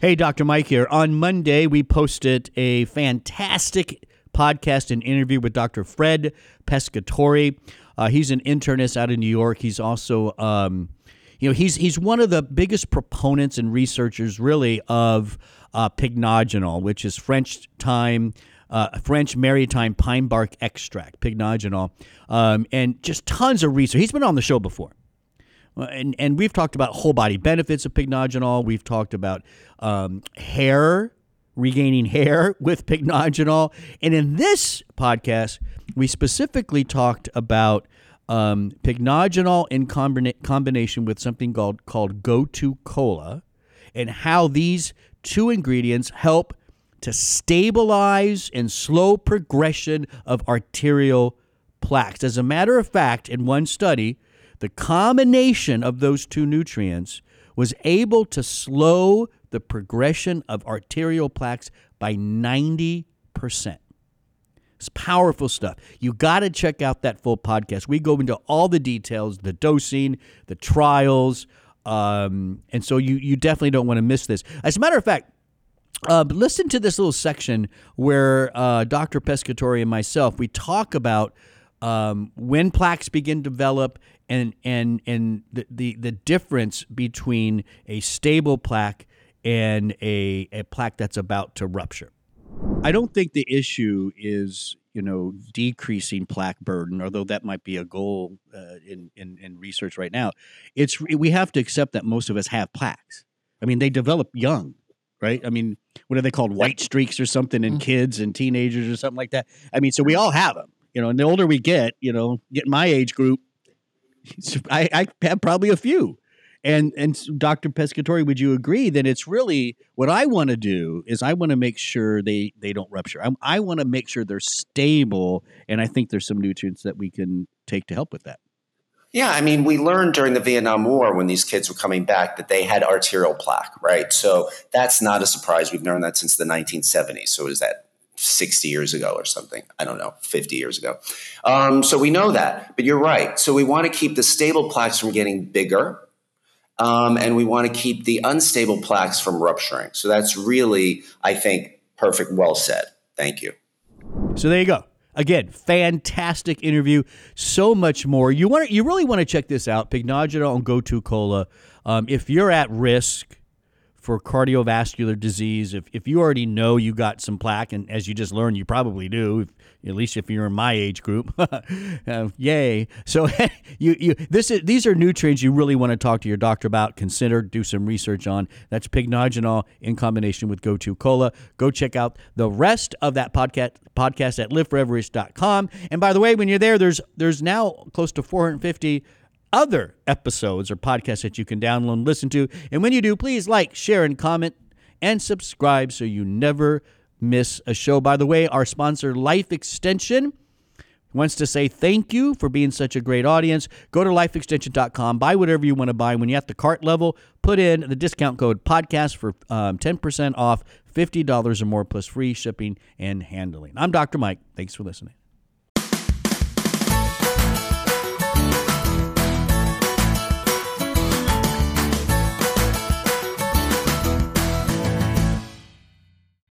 Hey, Dr. Mike here. On Monday, we posted a fantastic podcast and interview with Dr. Fred Pescatore. Uh, he's an internist out of New York. He's also, um, you know, he's he's one of the biggest proponents and researchers, really, of uh, pycnogenol, which is French thyme. Uh, French maritime pine bark extract, pycnogenol, um, and just tons of research. He's been on the show before. Uh, and and we've talked about whole body benefits of pycnogenol. We've talked about um, hair regaining hair with pycnogenol, and in this podcast, we specifically talked about um, pycnogenol in combina- combination with something called called gotu kola, and how these two ingredients help to stabilize and slow progression of arterial plaques. As a matter of fact, in one study the combination of those two nutrients was able to slow the progression of arterial plaques by 90%. It's powerful stuff. You got to check out that full podcast. We go into all the details, the dosing, the trials, um, and so you you definitely don't want to miss this. As a matter of fact, uh, listen to this little section where uh, Dr. Pescatore and myself we talk about um, when plaques begin to develop and and and the, the the difference between a stable plaque and a, a plaque that's about to rupture. I don't think the issue is you know decreasing plaque burden, although that might be a goal uh, in, in in research right now. It's we have to accept that most of us have plaques. I mean, they develop young, right? I mean, what are they called? White streaks or something in mm-hmm. kids and teenagers or something like that. I mean, so we all have them, you know. And the older we get, you know, get my age group, I, I have probably a few. And and Dr. Pescatore, would you agree that it's really what I want to do is I want to make sure they they don't rupture. I, I want to make sure they're stable, and I think there's some nutrients that we can take to help with that. Yeah, I mean, we learned during the Vietnam War when these kids were coming back that they had arterial plaque, right? So that's not a surprise. We've known that since the 1970s. So is that 60 years ago or something. I don't know, 50 years ago. Um, so we know that, but you're right. So we want to keep the stable plaques from getting bigger. Um, and we want to keep the unstable plaques from rupturing. So that's really, I think, perfect. Well said. Thank you. So there you go. Again, fantastic interview. So much more. You want to, you really want to check this out. Pycnogenol and gotu kola. Um, if you're at risk for cardiovascular disease. If, if you already know you got some plaque, and as you just learned, you probably do, if, at least if you're in my age group, uh, yay! So you you this is these are nutrients you really want to talk to your doctor about. Consider do some research on. That's pycnogenol in combination with gotu kola. Go check out the rest of that podcast podcast at liveforeverish.com. And by the way, when you're there, there's there's now close to 450 other episodes or podcasts that you can download and listen to. And when you do, please like, share, and comment and subscribe so you never miss a show. By the way, our sponsor, Life Extension, wants to say thank you for being such a great audience. Go to lifeextension.com, buy whatever you want to buy. When you're at the cart level, put in the discount code podcast for um, 10% off, $50 or more plus free shipping and handling. I'm Dr. Mike. Thanks for listening.